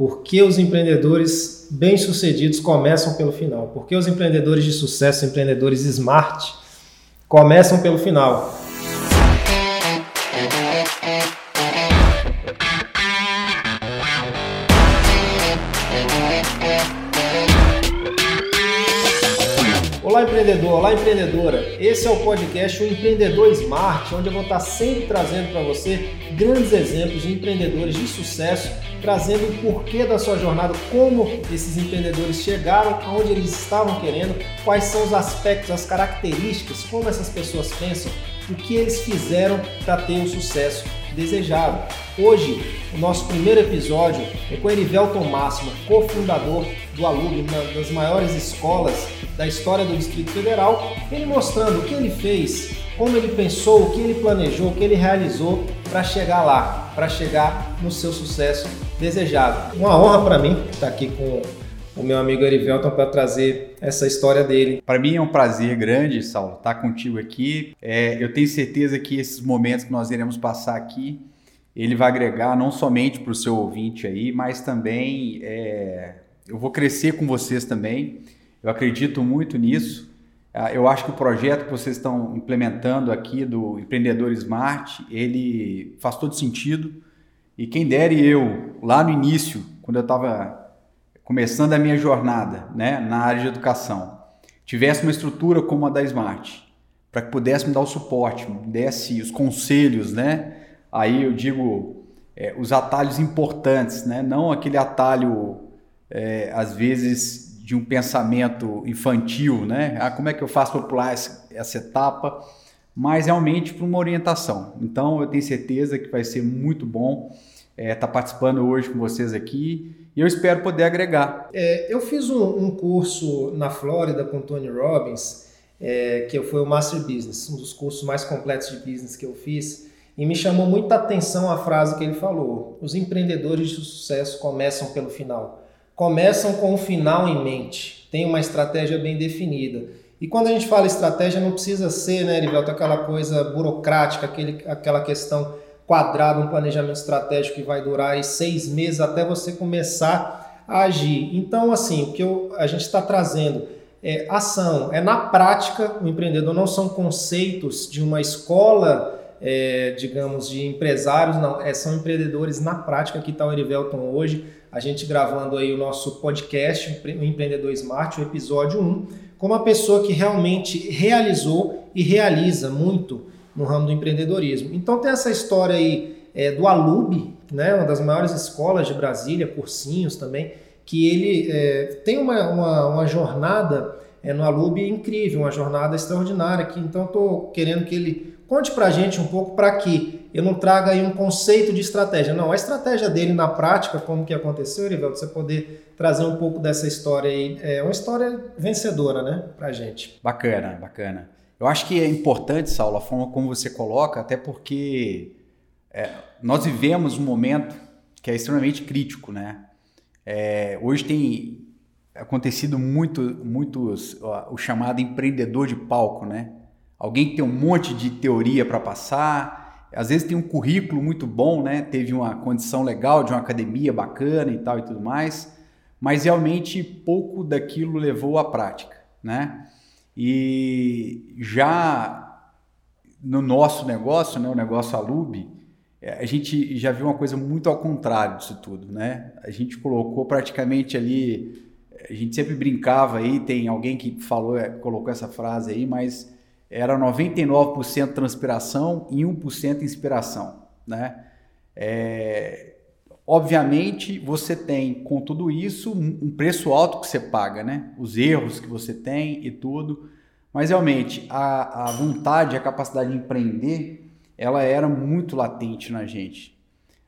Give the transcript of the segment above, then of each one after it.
Por que os empreendedores bem-sucedidos começam pelo final? Por que os empreendedores de sucesso, empreendedores smart, começam pelo final? Olá empreendedor, olá empreendedora. Esse é o podcast O Empreendedor Smart, onde eu vou estar sempre trazendo para você grandes exemplos de empreendedores de sucesso, trazendo o porquê da sua jornada, como esses empreendedores chegaram aonde eles estavam querendo, quais são os aspectos, as características, como essas pessoas pensam, o que eles fizeram para ter o sucesso desejado. Hoje, o nosso primeiro episódio é com Erivelton Máximo, cofundador do Alug, uma das maiores escolas da história do Distrito Federal, ele mostrando o que ele fez, como ele pensou, o que ele planejou, o que ele realizou para chegar lá, para chegar no seu sucesso desejado. Uma honra para mim estar aqui com o meu amigo Erivelton para trazer essa história dele. Para mim é um prazer grande, Saulo, estar contigo aqui. É, eu tenho certeza que esses momentos que nós iremos passar aqui, ele vai agregar não somente para o seu ouvinte aí, mas também é, eu vou crescer com vocês também. Eu acredito muito nisso. Ah, eu acho que o projeto que vocês estão implementando aqui do Empreendedor Smart, ele faz todo sentido. E quem dera eu, lá no início, quando eu estava começando a minha jornada né, na área de educação, tivesse uma estrutura como a da Smart, para que pudesse me dar o suporte, me desse os conselhos, né? Aí eu digo é, os atalhos importantes, né? Não aquele atalho é, às vezes de um pensamento infantil, né? Ah, como é que eu faço para pular essa etapa? Mas realmente para uma orientação. Então eu tenho certeza que vai ser muito bom estar é, tá participando hoje com vocês aqui e eu espero poder agregar. É, eu fiz um, um, curso na Flórida com Tony Robbins, é, que foi o Master Business, um dos cursos mais completos de business que eu fiz. E me chamou muita atenção a frase que ele falou: os empreendedores de sucesso começam pelo final começam com o final em mente, tem uma estratégia bem definida. E quando a gente fala estratégia, não precisa ser, né, Erivelto, aquela coisa burocrática, aquele, aquela questão quadrada, um planejamento estratégico que vai durar seis meses até você começar a agir. Então, assim, o que eu, a gente está trazendo é ação, é na prática, o empreendedor não são conceitos de uma escola, é, digamos, de empresários, não, é, são empreendedores na prática que está o Erivelton hoje. A gente gravando aí o nosso podcast, o Empreendedor Smart, o episódio 1, com uma pessoa que realmente realizou e realiza muito no ramo do empreendedorismo. Então tem essa história aí é, do Alub, né, uma das maiores escolas de Brasília, cursinhos também, que ele é, tem uma, uma, uma jornada é, no Alub incrível, uma jornada extraordinária, que então estou querendo que ele conte para a gente um pouco para que eu não trago aí um conceito de estratégia. Não, a estratégia dele na prática, como que aconteceu, Erivelto, você poder trazer um pouco dessa história aí. É uma história vencedora, né, pra gente. Bacana, bacana. Eu acho que é importante, Saulo, a forma como você coloca, até porque é, nós vivemos um momento que é extremamente crítico, né? É, hoje tem acontecido muito, muitos, ó, o chamado empreendedor de palco, né? Alguém que tem um monte de teoria para passar, às vezes tem um currículo muito bom, né? Teve uma condição legal de uma academia bacana e tal e tudo mais, mas realmente pouco daquilo levou à prática, né? E já no nosso negócio, né, o negócio Alub, a gente já viu uma coisa muito ao contrário disso tudo, né? A gente colocou praticamente ali, a gente sempre brincava aí, tem alguém que falou, colocou essa frase aí, mas era 99% transpiração e 1% inspiração, né? É, obviamente, você tem com tudo isso um preço alto que você paga, né? Os erros que você tem e tudo, mas realmente a, a vontade, a capacidade de empreender, ela era muito latente na gente.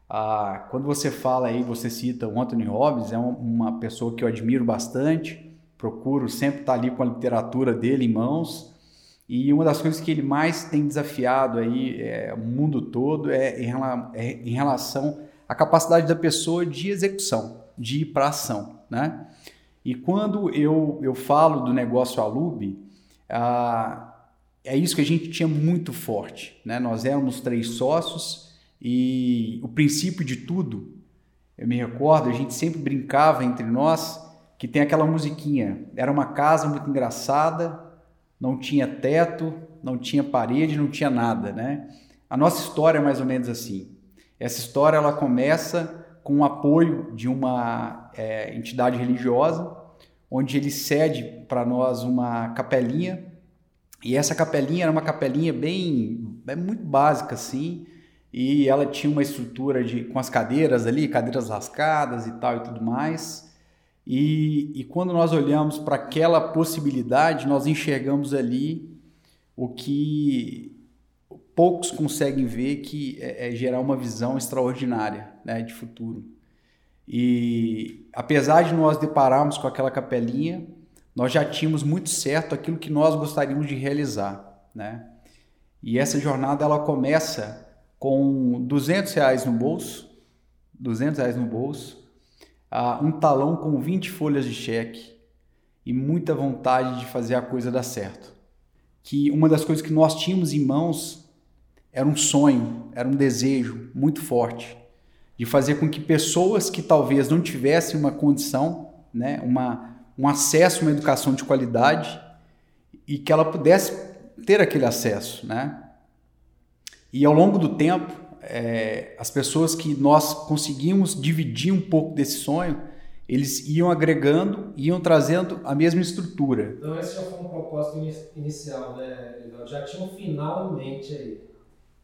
Ah, quando você fala aí, você cita o Anthony Robbins, é uma pessoa que eu admiro bastante, procuro sempre estar ali com a literatura dele em mãos, e uma das coisas que ele mais tem desafiado aí é, o mundo todo é em, é em relação à capacidade da pessoa de execução, de ir para ação, né? E quando eu, eu falo do negócio Alub, ah, é isso que a gente tinha muito forte, né? Nós éramos três sócios e o princípio de tudo eu me recordo, a gente sempre brincava entre nós que tem aquela musiquinha. Era uma casa muito engraçada, não tinha teto, não tinha parede, não tinha nada, né? A nossa história é mais ou menos assim. Essa história ela começa com o apoio de uma é, entidade religiosa, onde ele cede para nós uma capelinha. E essa capelinha era uma capelinha bem, bem muito básica assim, e ela tinha uma estrutura de com as cadeiras ali, cadeiras lascadas e tal e tudo mais. E, e quando nós olhamos para aquela possibilidade, nós enxergamos ali o que poucos conseguem ver que é, é gerar uma visão extraordinária né, de futuro. E apesar de nós depararmos com aquela capelinha, nós já tínhamos muito certo aquilo que nós gostaríamos de realizar, né? E essa jornada ela começa com 200 reais no bolso, 200 reais no bolso, uh, um talão com 20 folhas de cheque e muita vontade de fazer a coisa dar certo. Que uma das coisas que nós tínhamos em mãos era um sonho, era um desejo muito forte de fazer com que pessoas que talvez não tivessem uma condição, né, uma, um acesso a uma educação de qualidade e que ela pudesse ter aquele acesso, né? E ao longo do tempo, é, as pessoas que nós conseguimos dividir um pouco desse sonho, eles iam agregando, iam trazendo a mesma estrutura. Então esse já foi um propósito inicial, né? Já tinha um final em mente aí.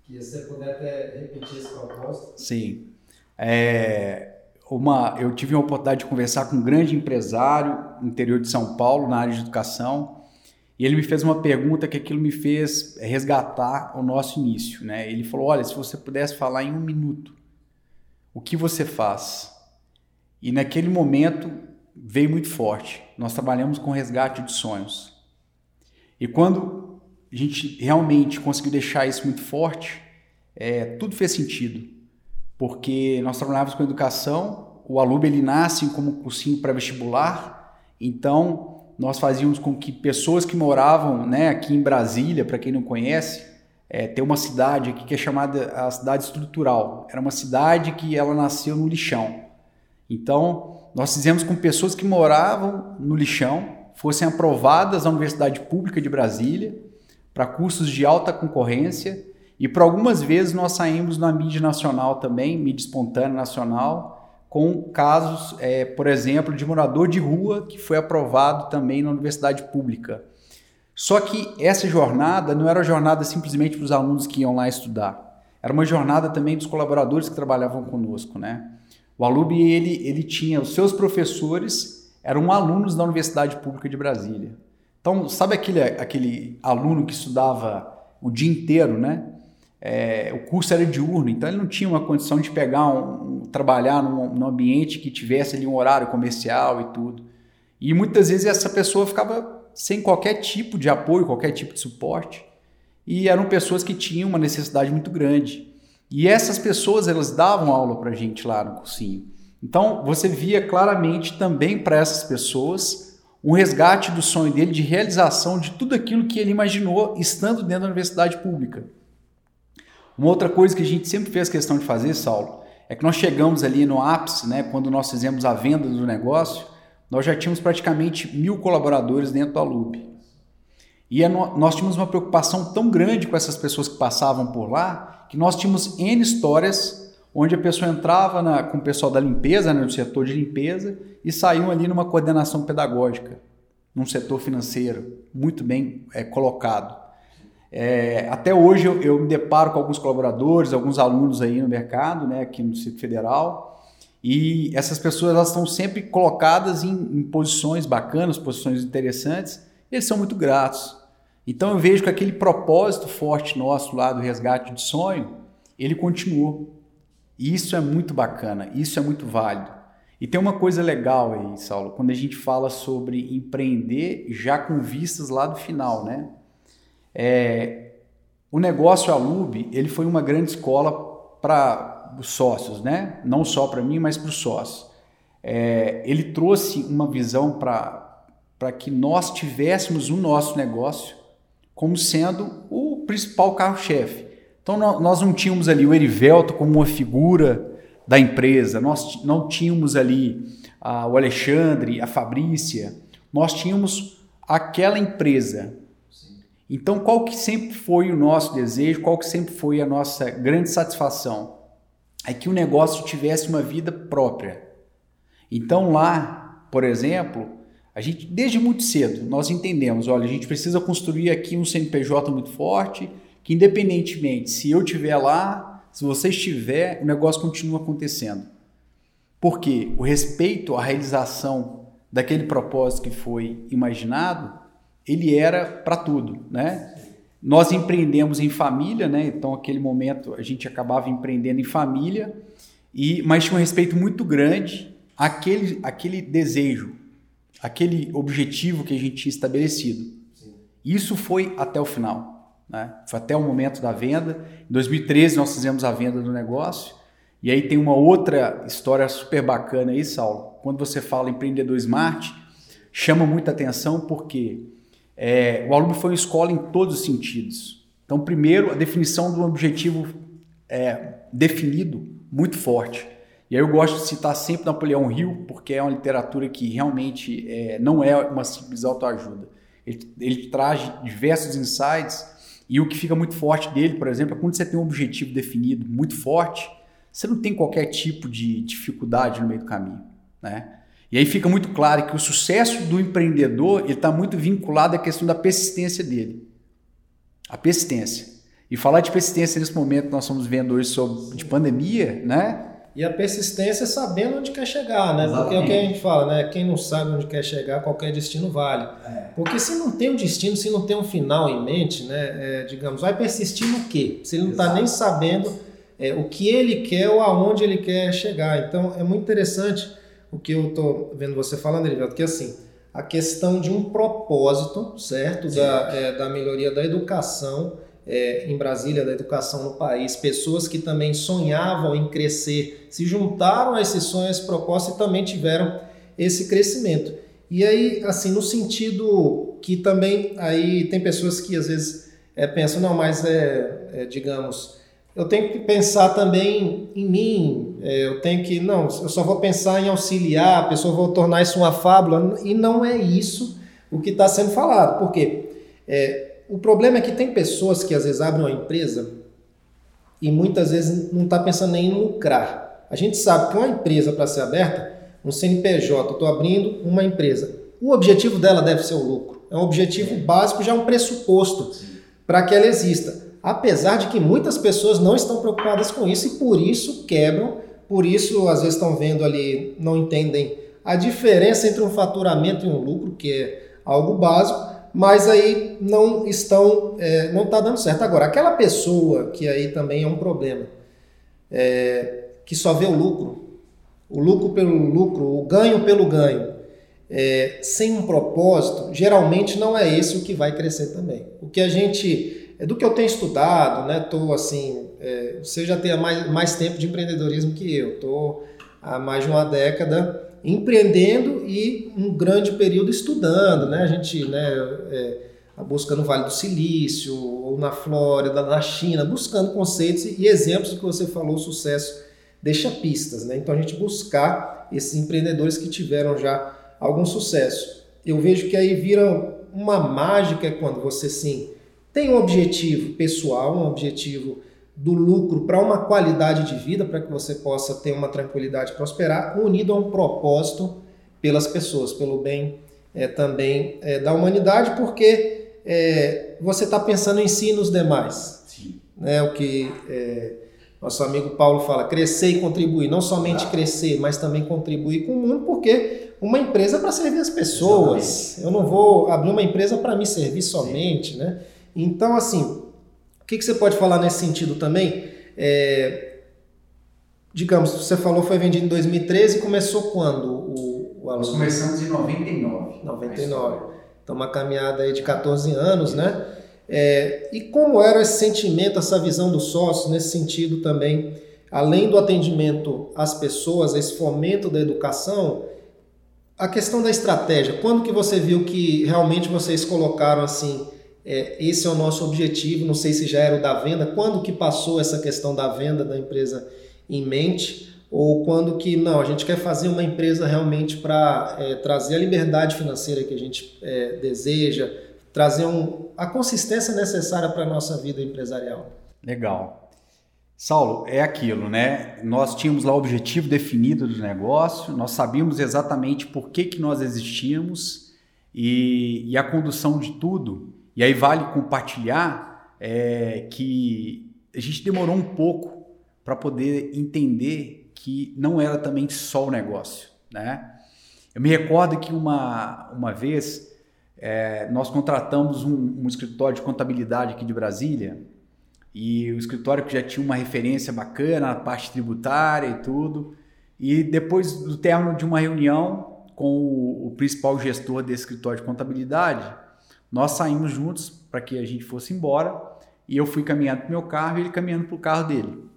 Que você puder até repetir esse propósito. Sim. É, uma, eu tive a oportunidade de conversar com um grande empresário no interior de São Paulo, na área de educação, e ele me fez uma pergunta que aquilo me fez resgatar o nosso início. Né? Ele falou: Olha, se você pudesse falar em um minuto, o que você faz? E naquele momento veio muito forte. Nós trabalhamos com resgate de sonhos. E quando a gente realmente conseguiu deixar isso muito forte, é, tudo fez sentido. Porque nós trabalhávamos com educação, o aluno ele nasce como cursinho pré-vestibular, então nós fazíamos com que pessoas que moravam né, aqui em Brasília, para quem não conhece, é, tem uma cidade aqui que é chamada a cidade estrutural. Era uma cidade que ela nasceu no lixão. Então, nós fizemos com pessoas que moravam no lixão fossem aprovadas na Universidade Pública de Brasília para cursos de alta concorrência e por algumas vezes nós saímos na mídia nacional também, mídia espontânea nacional, com casos, é, por exemplo, de morador de rua que foi aprovado também na universidade pública. Só que essa jornada não era jornada simplesmente para os alunos que iam lá estudar. Era uma jornada também dos colaboradores que trabalhavam conosco, né? O Alub, ele, ele tinha os seus professores, eram alunos da Universidade Pública de Brasília. Então, sabe aquele, aquele aluno que estudava o dia inteiro, né? É, o curso era diurno, então ele não tinha uma condição de pegar um, um trabalhar num, num, ambiente que tivesse ali um horário comercial e tudo. E muitas vezes essa pessoa ficava sem qualquer tipo de apoio, qualquer tipo de suporte. E eram pessoas que tinham uma necessidade muito grande. E essas pessoas elas davam aula para gente lá no cursinho. Então você via claramente também para essas pessoas um resgate do sonho dele de realização de tudo aquilo que ele imaginou estando dentro da universidade pública. Uma outra coisa que a gente sempre fez questão de fazer, Saulo, é que nós chegamos ali no ápice, né, quando nós fizemos a venda do negócio, nós já tínhamos praticamente mil colaboradores dentro do Alub. E é nós tínhamos uma preocupação tão grande com essas pessoas que passavam por lá, que nós tínhamos N histórias onde a pessoa entrava na, com o pessoal da limpeza, né, no setor de limpeza, e saíam ali numa coordenação pedagógica, num setor financeiro, muito bem é, colocado. É, até hoje eu, eu, me deparo com alguns colaboradores, alguns alunos aí no mercado, né, aqui no Distrito Federal, e essas pessoas elas estão sempre colocadas em, em posições bacanas, posições interessantes, e eles são muito gratos. Então eu vejo que aquele propósito forte nosso lá do resgate de sonho, ele continuou. E isso é muito bacana, isso é muito válido. E tem uma coisa legal aí, Saulo, quando a gente fala sobre empreender já com vistas lá do final, né? É, o negócio Alub, ele foi uma grande escola para os sócios, né? Não só para mim, mas para os sócios. É, ele trouxe uma visão para que nós tivéssemos o nosso negócio como sendo o principal carro-chefe. Então nós não tínhamos ali o Erivelto como uma figura da empresa, nós não tínhamos ali ah, o Alexandre, a Fabrícia, nós tínhamos aquela empresa. Então, qual que sempre foi o nosso desejo, qual que sempre foi a nossa grande satisfação? É que o negócio tivesse uma vida própria. Então, lá, por exemplo, a gente, desde muito cedo, nós entendemos, olha, a gente precisa construir aqui um CNPJ muito forte, que independentemente se eu estiver lá, se você estiver, o negócio continua acontecendo. Porque o respeito à realização daquele propósito que foi imaginado, ele era para tudo, né? Nós empreendemos em família, né? Então, aquele momento a gente acabava empreendendo em família, e mas tinha um respeito muito grande àquele, àquele desejo, aquele objetivo que a gente tinha estabelecido. Sim. Isso foi até o final, né? Foi até o momento da venda. Em 2013 nós fizemos a venda do negócio. E aí tem uma outra história super bacana aí, Saulo. Quando você fala empreendedor smart, chama muita atenção porque é, o aluno foi uma escola em todos os sentidos. Então, primeiro, a definição de um objetivo é, definido muito forte. E aí eu gosto de citar sempre Napoleão Hill, porque é uma literatura que realmente é, não é uma simples autoajuda. Ele, ele traz diversos insights e o que fica muito forte dele, por exemplo, é quando você tem um objetivo definido muito forte, você não tem qualquer tipo de dificuldade no meio do caminho. Né? E aí fica muito claro que o sucesso do empreendedor está muito vinculado à questão da persistência dele. A persistência. E falar de persistência nesse momento que nós estamos vendo hoje sobre de pandemia, né? E a persistência é sabendo onde quer chegar, né? Exatamente. Porque é o que a gente fala, né? Quem não sabe onde quer chegar, qualquer destino vale. É. Porque se não tem um destino, se não tem um final em mente, né? É, digamos, vai persistir no quê? Se ele não está nem sabendo é, o que ele quer ou aonde ele quer chegar. Então é muito interessante o que eu estou vendo você falando, Erivelto, que assim, a questão de um propósito, certo? Da, é, da melhoria da educação é, em Brasília, da educação no país, pessoas que também sonhavam em crescer, se juntaram a esses sonhos, a esse propósito e também tiveram esse crescimento. E aí, assim, no sentido que também aí tem pessoas que às vezes é, pensam, não, mas é, é digamos, eu tenho que pensar também em mim, é, eu tenho que, não, eu só vou pensar em auxiliar, a pessoa vou tornar isso uma fábula, e não é isso o que está sendo falado, porque é, o problema é que tem pessoas que às vezes abrem uma empresa e muitas vezes não está pensando nem em lucrar. A gente sabe que uma empresa para ser aberta, um CNPJ, estou abrindo uma empresa, o objetivo dela deve ser o lucro, é um objetivo básico, já é um pressuposto para que ela exista apesar de que muitas pessoas não estão preocupadas com isso e por isso quebram, por isso às vezes estão vendo ali, não entendem a diferença entre um faturamento e um lucro, que é algo básico, mas aí não estão, é, não está dando certo. Agora, aquela pessoa que aí também é um problema, é, que só vê o lucro, o lucro pelo lucro, o ganho pelo ganho, é, sem um propósito, geralmente não é esse o que vai crescer também. O que a gente do que eu tenho estudado, né? Tô assim, é, você já tem mais, mais tempo de empreendedorismo que eu. Tô há mais de uma década empreendendo e um grande período estudando, né? A gente, né? É, a busca no Vale do Silício ou na Flórida, na China, buscando conceitos e exemplos que você falou, o sucesso deixa pistas, né? Então a gente buscar esses empreendedores que tiveram já algum sucesso. Eu vejo que aí vira uma mágica quando você sim tem um objetivo pessoal, um objetivo do lucro para uma qualidade de vida, para que você possa ter uma tranquilidade e prosperar, unido a um propósito pelas pessoas, pelo bem é, também é, da humanidade, porque é, você está pensando em si e nos demais. Sim. Né? O que nosso amigo Paulo fala, crescer e contribuir, não somente crescer, mas também contribuir com o mundo, porque uma empresa é para servir as pessoas. Exatamente. Eu não vou abrir uma empresa para me servir somente, Sim. né? Então, assim, o que, que você pode falar nesse sentido também? É, digamos, você falou foi vendido em 2013 e começou quando o, o aluno? Nós começamos em 99. 99. Então, uma caminhada aí de 14 anos, né? É, e como era esse sentimento, essa visão do sócio nesse sentido também, além do atendimento às pessoas, esse fomento da educação, a questão da estratégia, quando que você viu que realmente vocês colocaram assim é, esse é o nosso objetivo, não sei se já era o da venda, quando que passou essa questão da venda da empresa em mente, ou quando que não, a gente quer fazer uma empresa realmente para é, trazer a liberdade financeira que a gente é, deseja, trazer um, a consistência necessária para a nossa vida empresarial. Legal. Saulo, é aquilo, né? Nós tínhamos lá o objetivo definido do negócio, nós sabíamos exatamente por que, que nós existíamos e, e a condução de tudo. E aí vale compartilhar é, que a gente demorou um pouco para poder entender que não era também só o negócio, né? Eu me recordo que uma, uma vez é, nós contratamos um, um escritório de contabilidade aqui de Brasília e o escritório que já tinha uma referência bacana na parte tributária e tudo. E depois do término de uma reunião com o, o principal gestor desse escritório de contabilidade, nós saímos juntos para que a gente fosse embora e eu fui caminhando para o meu carro e ele caminhando para o carro dele.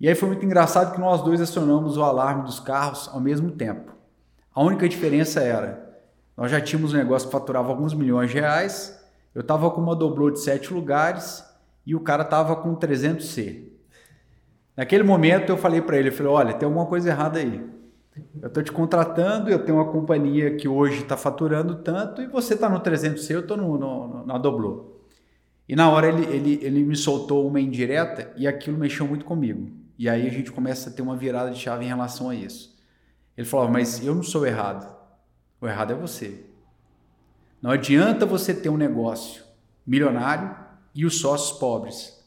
E aí foi muito engraçado que nós dois acionamos o alarme dos carros ao mesmo tempo. A única diferença era, nós já tínhamos um negócio que faturava alguns milhões de reais, eu estava com uma doblô de sete lugares e o cara tava com 300C. Naquele momento eu falei para ele, eu falei, olha, tem alguma coisa errada aí. Eu estou te contratando, eu tenho uma companhia que hoje está faturando tanto e você está no 300C, eu estou no, no, na Doblô. E na hora ele, ele, ele me soltou uma indireta e aquilo mexeu muito comigo. E aí a gente começa a ter uma virada de chave em relação a isso. Ele falou, mas eu não sou errado. O errado é você. Não adianta você ter um negócio milionário e os sócios pobres.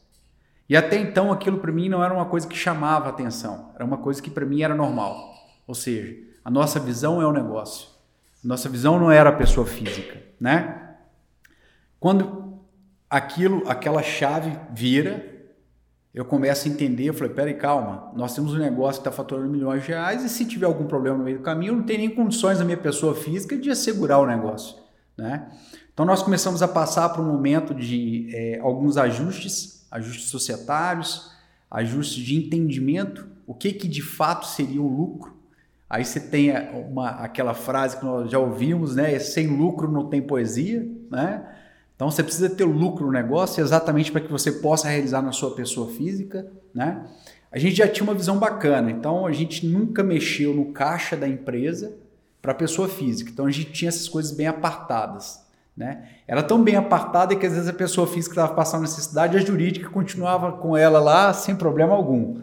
E até então aquilo para mim não era uma coisa que chamava atenção, era uma coisa que para mim era normal. Ou seja, a nossa visão é o negócio. Nossa visão não era a pessoa física, né? Quando aquilo, aquela chave vira, eu começo a entender, eu falei, peraí, calma, nós temos um negócio que está faturando milhões de reais e se tiver algum problema no meio do caminho, eu não tenho nem condições da minha pessoa física de assegurar o negócio, né? Então nós começamos a passar por um momento de é, alguns ajustes, ajustes societários, ajustes de entendimento, o que, que de fato seria o lucro. Aí você tem uma, aquela frase que nós já ouvimos, né? Sem lucro não tem poesia, né? Então você precisa ter lucro no negócio exatamente para que você possa realizar na sua pessoa física, né? A gente já tinha uma visão bacana, então a gente nunca mexeu no caixa da empresa para a pessoa física. Então a gente tinha essas coisas bem apartadas. Né? Era tão bem apartada que às vezes a pessoa física estava passando necessidade, a jurídica continuava com ela lá sem problema algum.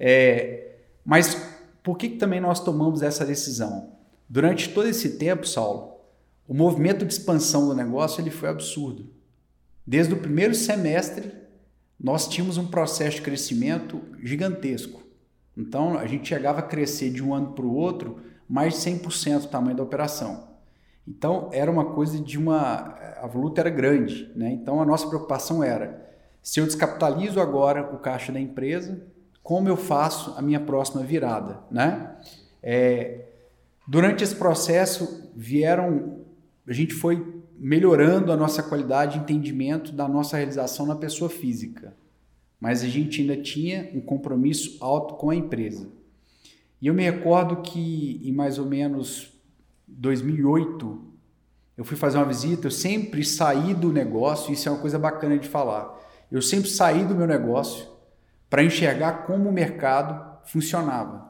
É, mas por que, que também nós tomamos essa decisão? Durante todo esse tempo, Saulo, o movimento de expansão do negócio ele foi absurdo. Desde o primeiro semestre, nós tínhamos um processo de crescimento gigantesco. Então, a gente chegava a crescer de um ano para o outro mais de 100% o tamanho da operação. Então era uma coisa de uma. A voluta era grande, né? Então a nossa preocupação era: se eu descapitalizo agora o caixa da empresa, como eu faço a minha próxima virada, né? É, durante esse processo vieram, a gente foi melhorando a nossa qualidade de entendimento da nossa realização na pessoa física, mas a gente ainda tinha um compromisso alto com a empresa. E eu me recordo que em mais ou menos 2008, eu fui fazer uma visita, eu sempre saí do negócio, isso é uma coisa bacana de falar. Eu sempre saí do meu negócio para enxergar como o mercado funcionava.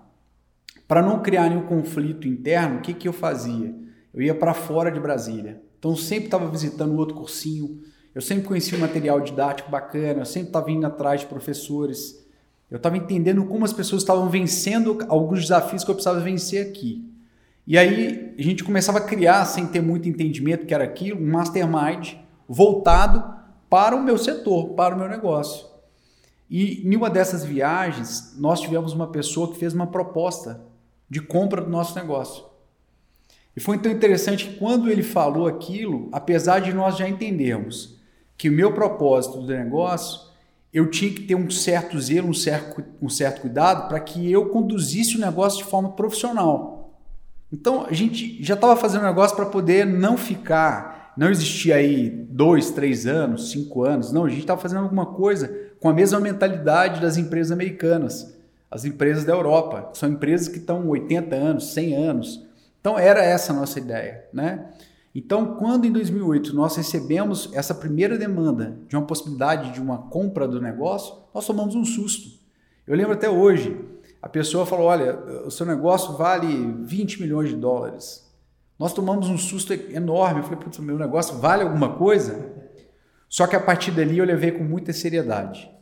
Para não criar nenhum conflito interno, o que, que eu fazia? Eu ia para fora de Brasília. Então, sempre estava visitando outro cursinho, eu sempre conhecia um material didático bacana, eu sempre estava indo atrás de professores, eu estava entendendo como as pessoas estavam vencendo alguns desafios que eu precisava vencer aqui. E aí a gente começava a criar, sem ter muito entendimento que era aquilo, um mastermind voltado para o meu setor, para o meu negócio. E em uma dessas viagens, nós tivemos uma pessoa que fez uma proposta de compra do nosso negócio. E foi então interessante que quando ele falou aquilo, apesar de nós já entendermos que o meu propósito do negócio, eu tinha que ter um certo zelo, um certo, um certo cuidado para que eu conduzisse o negócio de forma profissional. Então a gente já estava fazendo um negócio para poder não ficar, não existir aí dois, três anos, cinco anos. Não, a gente estava fazendo alguma coisa com a mesma mentalidade das empresas americanas, as empresas da Europa. São empresas que estão 80 anos, 100 anos. Então era essa a nossa ideia, né? Então, quando em 2008 nós recebemos essa primeira demanda de uma possibilidade de uma compra do negócio, nós tomamos um susto. Eu lembro até hoje, a pessoa falou: olha, o seu negócio vale 20 milhões de dólares. Nós tomamos um susto enorme. Eu falei: putz, meu negócio vale alguma coisa? Só que a partir dali eu levei com muita seriedade.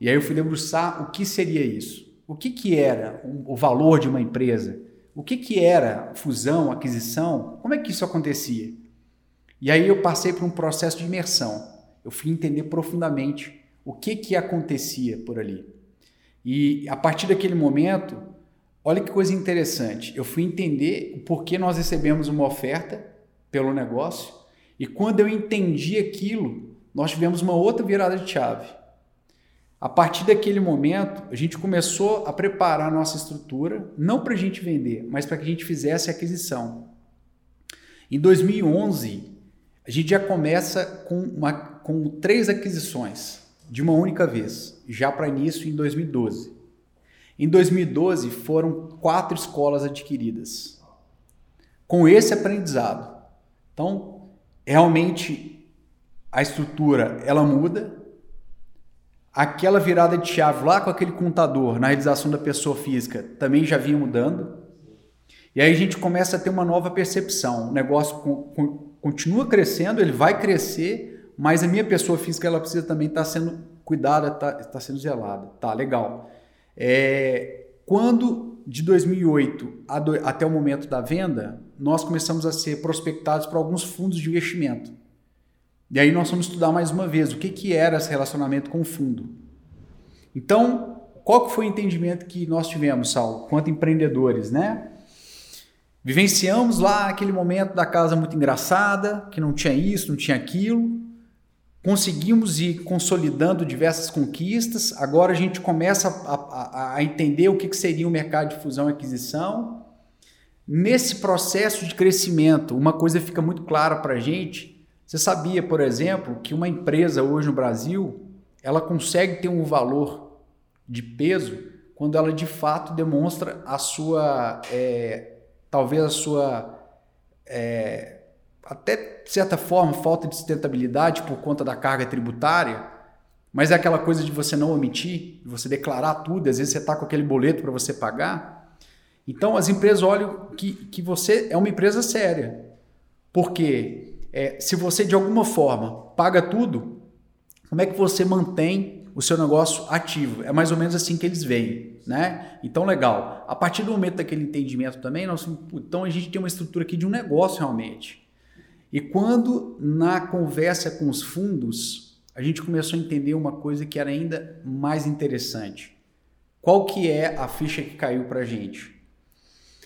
E aí eu fui debruçar o que seria isso. O que, que era o valor de uma empresa? O que, que era fusão, aquisição? Como é que isso acontecia? E aí eu passei por um processo de imersão. Eu fui entender profundamente o que, que acontecia por ali. E a partir daquele momento, olha que coisa interessante. Eu fui entender o porquê nós recebemos uma oferta pelo negócio. E quando eu entendi aquilo, nós tivemos uma outra virada de chave. A partir daquele momento, a gente começou a preparar a nossa estrutura, não para a gente vender, mas para que a gente fizesse a aquisição. Em 2011, a gente já começa com, uma, com três aquisições de uma única vez, já para início em 2012. Em 2012 foram quatro escolas adquiridas. Com esse aprendizado. Então, realmente a estrutura ela muda. Aquela virada de chave lá com aquele contador na realização da pessoa física também já vinha mudando. E aí a gente começa a ter uma nova percepção. O negócio continua crescendo, ele vai crescer, mas a minha pessoa física ela precisa também estar tá sendo cuidada, está tá sendo zelada. Tá, legal. É, quando de 2008 do, até o momento da venda, nós começamos a ser prospectados para alguns fundos de investimento. E aí nós vamos estudar mais uma vez o que, que era esse relacionamento com o fundo. Então, qual que foi o entendimento que nós tivemos, Saulo, quanto empreendedores, né? Vivenciamos lá aquele momento da casa muito engraçada, que não tinha isso, não tinha aquilo. Conseguimos ir consolidando diversas conquistas. Agora a gente começa a, a, a entender o que, que seria o mercado de fusão e aquisição. Nesse processo de crescimento, uma coisa fica muito clara para a gente. Você sabia, por exemplo, que uma empresa hoje no Brasil ela consegue ter um valor de peso quando ela de fato demonstra a sua é, talvez a sua, é, até certa forma, falta de sustentabilidade por conta da carga tributária, mas é aquela coisa de você não omitir, de você declarar tudo, às vezes você está com aquele boleto para você pagar. Então as empresas olham que, que você é uma empresa séria, porque é, se você de alguma forma paga tudo, como é que você mantém o seu negócio ativo. É mais ou menos assim que eles veem, né? Então, legal. A partir do momento daquele entendimento também, nós, então a gente tem uma estrutura aqui de um negócio realmente. E quando na conversa com os fundos, a gente começou a entender uma coisa que era ainda mais interessante. Qual que é a ficha que caiu para gente?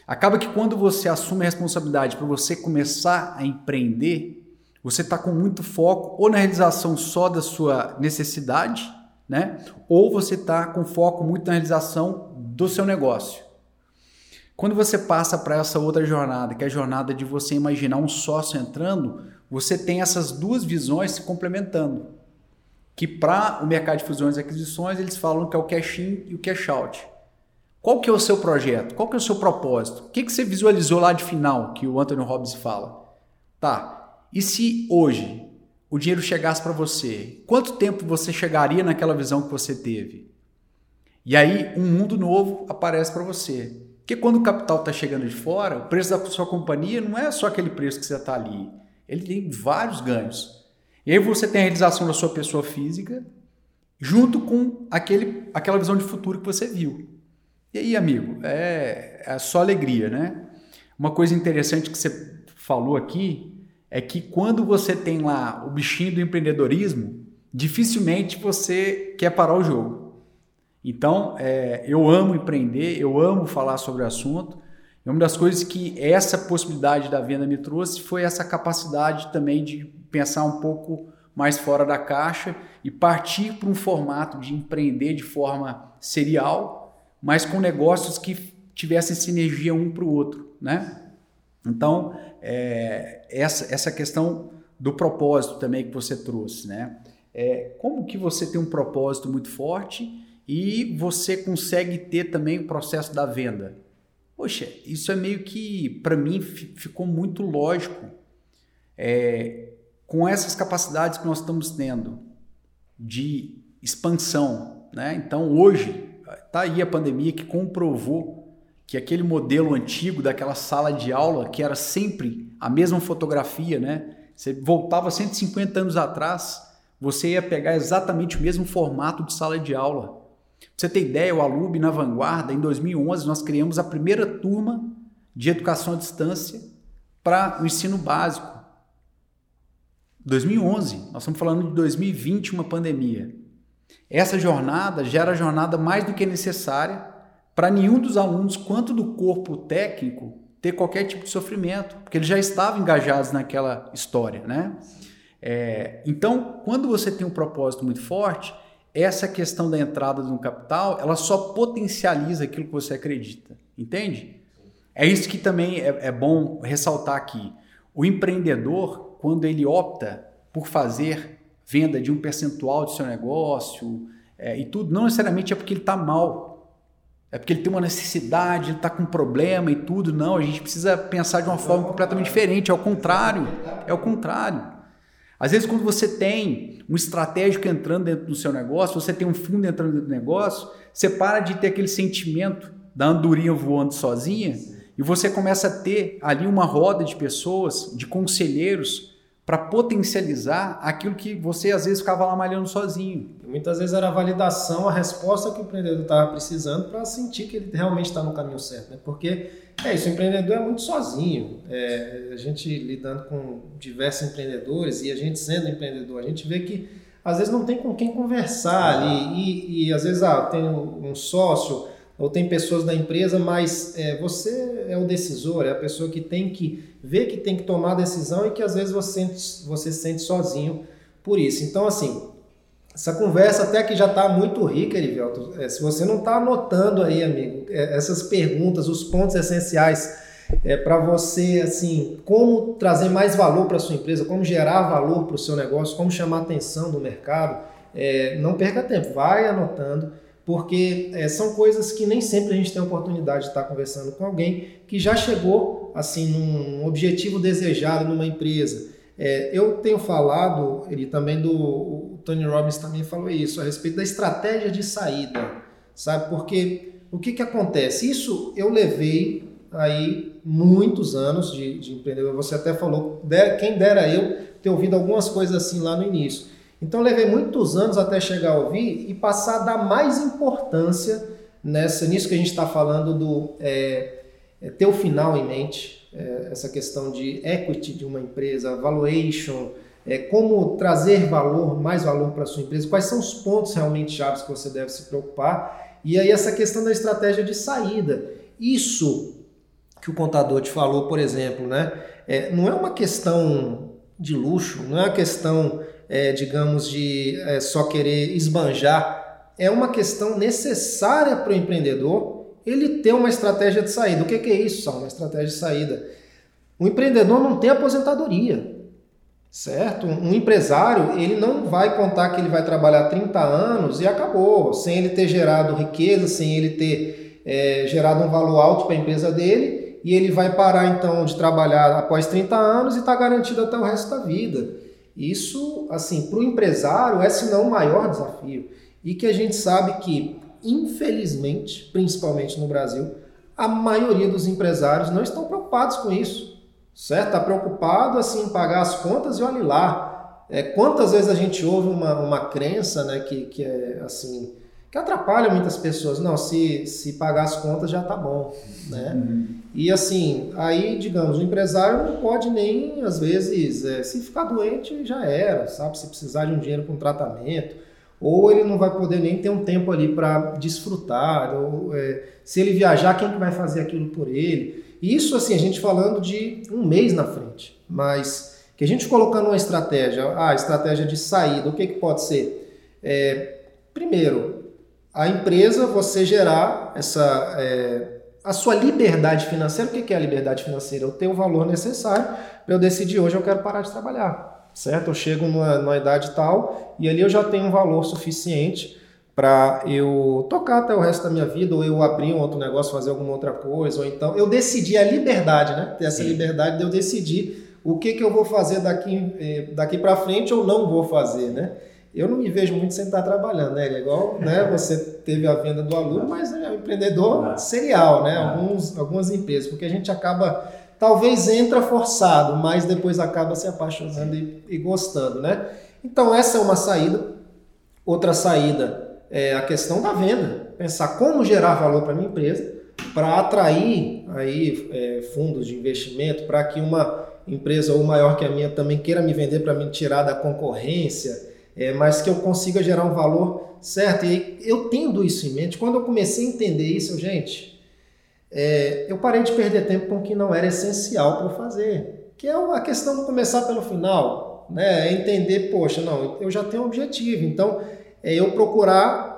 Acaba que quando você assume a responsabilidade para você começar a empreender, você está com muito foco ou na realização só da sua necessidade, né? Ou você está com foco muito na realização do seu negócio. Quando você passa para essa outra jornada, que é a jornada de você imaginar um sócio entrando, você tem essas duas visões se complementando. Que para o mercado de fusões e aquisições, eles falam que é o cash in e o cash out. Qual que é o seu projeto? Qual que é o seu propósito? O que, que você visualizou lá de final, que o Anthony Robbins fala? Tá, e se hoje o dinheiro chegasse para você, quanto tempo você chegaria naquela visão que você teve? E aí um mundo novo aparece para você. Porque quando o capital está chegando de fora, o preço da sua companhia não é só aquele preço que você está ali. Ele tem vários ganhos. E aí você tem a realização da sua pessoa física junto com aquele, aquela visão de futuro que você viu. E aí, amigo, é, é só alegria, né? Uma coisa interessante que você falou aqui é que quando você tem lá o bichinho do empreendedorismo, dificilmente você quer parar o jogo. Então, é, eu amo empreender, eu amo falar sobre o assunto. E uma das coisas que essa possibilidade da venda me trouxe foi essa capacidade também de pensar um pouco mais fora da caixa e partir para um formato de empreender de forma serial, mas com negócios que tivessem sinergia um para o outro, né? Então, é, essa, essa questão do propósito também que você trouxe, né? É, como que você tem um propósito muito forte e você consegue ter também o processo da venda? Poxa, isso é meio que, para mim, ficou muito lógico. É, com essas capacidades que nós estamos tendo de expansão, né? Então, hoje, tá aí a pandemia que comprovou que aquele modelo antigo daquela sala de aula, que era sempre a mesma fotografia, né? Você voltava 150 anos atrás, você ia pegar exatamente o mesmo formato de sala de aula. Pra você ter ideia, o Alub na Vanguarda, em 2011, nós criamos a primeira turma de educação à distância para o ensino básico. 2011, nós estamos falando de 2020, uma pandemia. Essa jornada já era a jornada mais do que necessária para nenhum dos alunos, quanto do corpo técnico, ter qualquer tipo de sofrimento, porque eles já estavam engajados naquela história, né? É, então, quando você tem um propósito muito forte, essa questão da entrada no capital, ela só potencializa aquilo que você acredita, entende? É isso que também é, é bom ressaltar aqui. O empreendedor, quando ele opta por fazer venda de um percentual do seu negócio é, e tudo, não necessariamente é porque ele está mal, é porque ele tem uma necessidade, ele está com um problema e tudo. Não, a gente precisa pensar de uma forma completamente diferente. É o contrário. É o contrário. Às vezes, quando você tem um estratégico entrando dentro do seu negócio, você tem um fundo entrando dentro do negócio, você para de ter aquele sentimento da andorinha voando sozinha e você começa a ter ali uma roda de pessoas, de conselheiros, para potencializar aquilo que você às vezes ficava lá malhando sozinho. Muitas vezes era a validação, a resposta que o empreendedor estava precisando para sentir que ele realmente está no caminho certo. Né? Porque é isso, o empreendedor é muito sozinho. É, a gente lidando com diversos empreendedores e a gente sendo empreendedor, a gente vê que às vezes não tem com quem conversar ali e, e às vezes ah, tem um sócio ou tem pessoas da empresa, mas é, você é o decisor, é a pessoa que tem que ver que tem que tomar a decisão e que às vezes você você se sente sozinho por isso. Então, assim, essa conversa até que já está muito rica, Erivelto. É, se você não está anotando aí, amigo, é, essas perguntas, os pontos essenciais é, para você, assim, como trazer mais valor para sua empresa, como gerar valor para o seu negócio, como chamar atenção do mercado, é, não perca tempo, vai anotando porque é, são coisas que nem sempre a gente tem a oportunidade de estar conversando com alguém que já chegou assim num objetivo desejado numa empresa. É, eu tenho falado, ele também do o Tony Robbins também falou isso a respeito da estratégia de saída, sabe? Porque o que que acontece? Isso eu levei aí muitos anos de, de empreendedor. Você até falou, quem dera eu ter ouvido algumas coisas assim lá no início. Então levei muitos anos até chegar a ouvir e passar a dar mais importância nessa, nisso que a gente está falando do é, é, ter o final em mente, é, essa questão de equity de uma empresa, valuation, é, como trazer valor, mais valor para a sua empresa, quais são os pontos realmente chaves que você deve se preocupar, e aí essa questão da estratégia de saída. Isso que o contador te falou, por exemplo, né? É, não é uma questão de luxo, não é uma questão é, digamos, de é, só querer esbanjar, é uma questão necessária para o empreendedor ele ter uma estratégia de saída. O que, que é isso, Sal? Uma estratégia de saída. O empreendedor não tem aposentadoria, certo? Um empresário, ele não vai contar que ele vai trabalhar 30 anos e acabou, sem ele ter gerado riqueza, sem ele ter é, gerado um valor alto para a empresa dele, e ele vai parar então de trabalhar após 30 anos e está garantido até o resto da vida. Isso, assim, para o empresário é se não o maior desafio. E que a gente sabe que, infelizmente, principalmente no Brasil, a maioria dos empresários não estão preocupados com isso. Certo? Está preocupado assim, em pagar as contas e olhe lá. É, quantas vezes a gente ouve uma, uma crença né, que, que é assim que atrapalha muitas pessoas. Não, se, se pagar as contas já tá bom, né? Uhum. E assim, aí, digamos, o empresário não pode nem, às vezes, é, se ficar doente já era, sabe? Se precisar de um dinheiro para um tratamento, ou ele não vai poder nem ter um tempo ali para desfrutar, ou é, se ele viajar, quem que vai fazer aquilo por ele? Isso, assim, a gente falando de um mês na frente, mas que a gente colocando uma estratégia, ah, estratégia de saída, o que, que pode ser? É, primeiro, a empresa você gerar essa é, a sua liberdade financeira. O que é a liberdade financeira? Eu tenho o valor necessário para eu decidir hoje eu quero parar de trabalhar, certo? Eu chego numa, numa idade tal e ali eu já tenho um valor suficiente para eu tocar até o resto da minha vida, ou eu abrir um outro negócio, fazer alguma outra coisa, ou então eu decidir a liberdade, né? Ter essa Sim. liberdade de eu decidir o que, que eu vou fazer daqui, eh, daqui para frente ou não vou fazer, né? Eu não me vejo muito sem estar trabalhando, né? É igual, né? Você teve a venda do aluno, mas é um empreendedor serial, né? Alguns, algumas empresas, porque a gente acaba, talvez entra forçado, mas depois acaba se apaixonando e, e, gostando, né? Então essa é uma saída. Outra saída é a questão da venda, pensar como gerar valor para minha empresa, para atrair aí é, fundos de investimento, para que uma empresa ou maior que a minha também queira me vender para me tirar da concorrência é, mas que eu consiga gerar um valor certo. E eu tendo isso em mente, quando eu comecei a entender isso, gente, é, eu parei de perder tempo com o que não era essencial para fazer, que é a questão de começar pelo final, né? É entender, poxa, não, eu já tenho um objetivo, então é eu procurar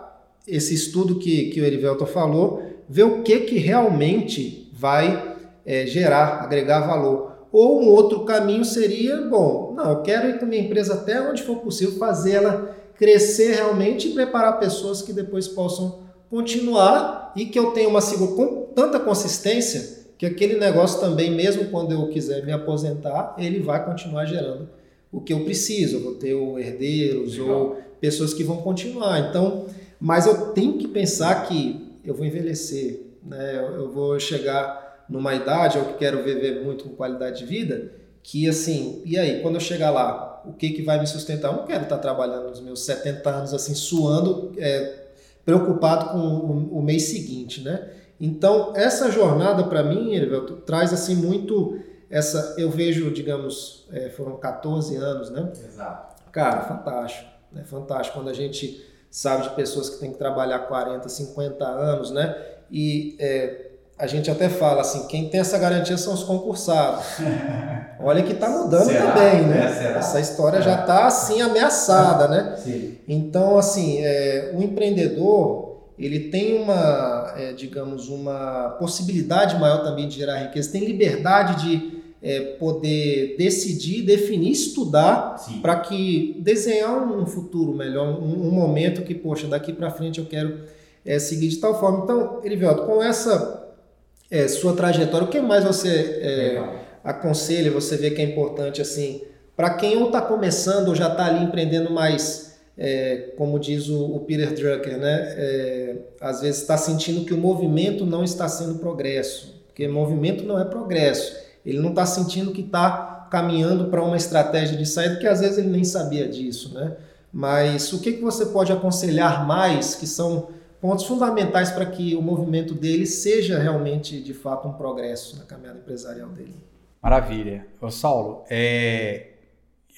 esse estudo que, que o Erivelto falou, ver o que, que realmente vai é, gerar, agregar valor. Ou um outro caminho seria, bom, não, eu quero ir com minha empresa até onde for possível, fazer ela crescer realmente e preparar pessoas que depois possam continuar e que eu tenha uma com tanta consistência que aquele negócio também, mesmo quando eu quiser me aposentar, ele vai continuar gerando o que eu preciso. Eu vou ter herdeiros Legal. ou pessoas que vão continuar. Então, mas eu tenho que pensar que eu vou envelhecer, né? eu vou chegar numa idade, ou que quero viver muito com qualidade de vida, que assim, e aí, quando eu chegar lá, o que, que vai me sustentar? Eu não quero estar trabalhando nos meus 70 anos assim, suando, é, preocupado com o, o, mês seguinte, né? Então, essa jornada para mim, Erivelto, traz assim muito essa, eu vejo, digamos, é, foram 14 anos, né? Exato. Cara, fantástico, né? Fantástico quando a gente sabe de pessoas que têm que trabalhar 40, 50 anos, né? E é, a gente até fala assim, quem tem essa garantia são os concursados. Olha que está mudando Será? também, né? É, essa história é. já está assim ameaçada, né? Sim. Então, assim, é, o empreendedor ele tem uma, é, digamos, uma possibilidade maior também de gerar riqueza, tem liberdade de poder decidir, definir, estudar para que desenhar um futuro melhor, um, um momento que, poxa, daqui para frente eu quero seguir de tal forma. Então, Elivelto, com essa é, sua trajetória, o que mais você é, aconselha, você vê que é importante assim, para quem ou está começando ou já está ali empreendendo mais, é, como diz o, o Peter Drucker, né? É, às vezes está sentindo que o movimento não está sendo progresso, porque movimento não é progresso. Ele não está sentindo que está caminhando para uma estratégia de saída, que às vezes ele nem sabia disso, né? Mas o que, que você pode aconselhar mais que são pontos fundamentais para que o movimento dele seja realmente, de fato, um progresso na caminhada empresarial dele. Maravilha. Ô, Saulo, é...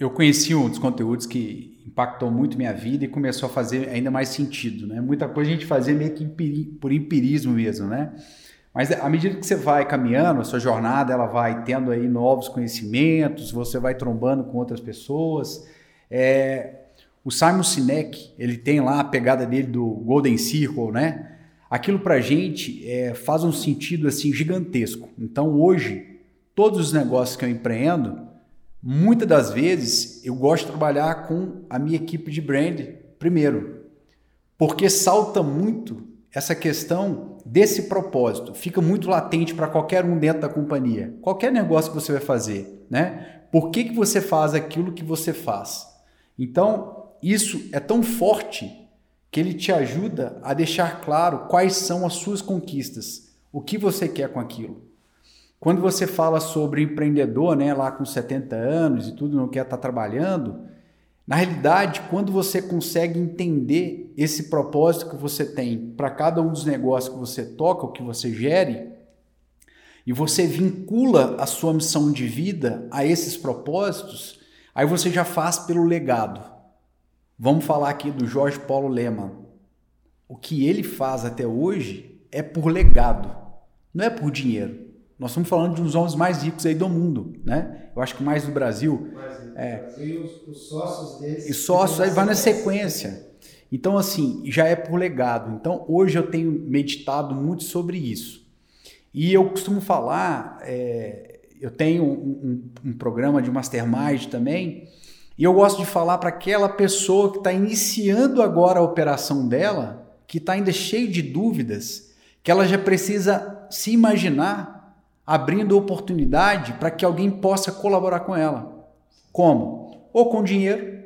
eu conheci um dos conteúdos que impactou muito minha vida e começou a fazer ainda mais sentido. Né? Muita coisa a gente fazia meio que por empirismo mesmo, né? Mas à medida que você vai caminhando, a sua jornada ela vai tendo aí novos conhecimentos, você vai trombando com outras pessoas. É, o Simon Sinek, ele tem lá a pegada dele do Golden Circle, né? Aquilo pra gente é, faz um sentido assim gigantesco. Então hoje, todos os negócios que eu empreendo, muitas das vezes eu gosto de trabalhar com a minha equipe de brand primeiro. Porque salta muito essa questão desse propósito, fica muito latente para qualquer um dentro da companhia. Qualquer negócio que você vai fazer, né? Por que, que você faz aquilo que você faz? Então, isso é tão forte que ele te ajuda a deixar claro quais são as suas conquistas, o que você quer com aquilo. Quando você fala sobre empreendedor, né, lá com 70 anos e tudo, não quer estar tá trabalhando, na realidade, quando você consegue entender esse propósito que você tem para cada um dos negócios que você toca, o que você gere, e você vincula a sua missão de vida a esses propósitos, aí você já faz pelo legado. Vamos falar aqui do Jorge Paulo Leman. O que ele faz até hoje é por legado, não é por dinheiro. Nós estamos falando de um dos homens mais ricos aí do mundo, né? Eu acho que mais do Brasil. Mais é. E os, os sócios deles. E sócios aí vai na sequência. Então, assim, já é por legado. Então, hoje eu tenho meditado muito sobre isso. E eu costumo falar, é, eu tenho um, um, um programa de mastermind também, e eu gosto de falar para aquela pessoa que está iniciando agora a operação dela, que está ainda cheio de dúvidas, que ela já precisa se imaginar abrindo oportunidade para que alguém possa colaborar com ela. Como? Ou com dinheiro,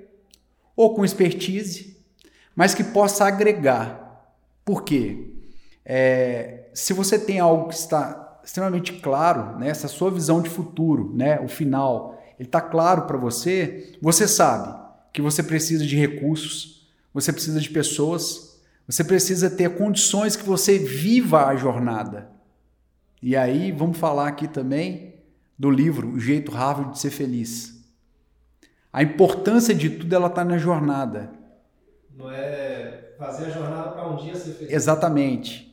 ou com expertise, mas que possa agregar. Por quê? É, se você tem algo que está extremamente claro, né, essa sua visão de futuro, né, o final, está claro para você, você sabe que você precisa de recursos, você precisa de pessoas, você precisa ter condições que você viva a jornada. E aí, vamos falar aqui também do livro O Jeito Harvard de Ser Feliz. A importância de tudo ela está na jornada. Não é fazer a jornada para um dia ser feliz. Exatamente.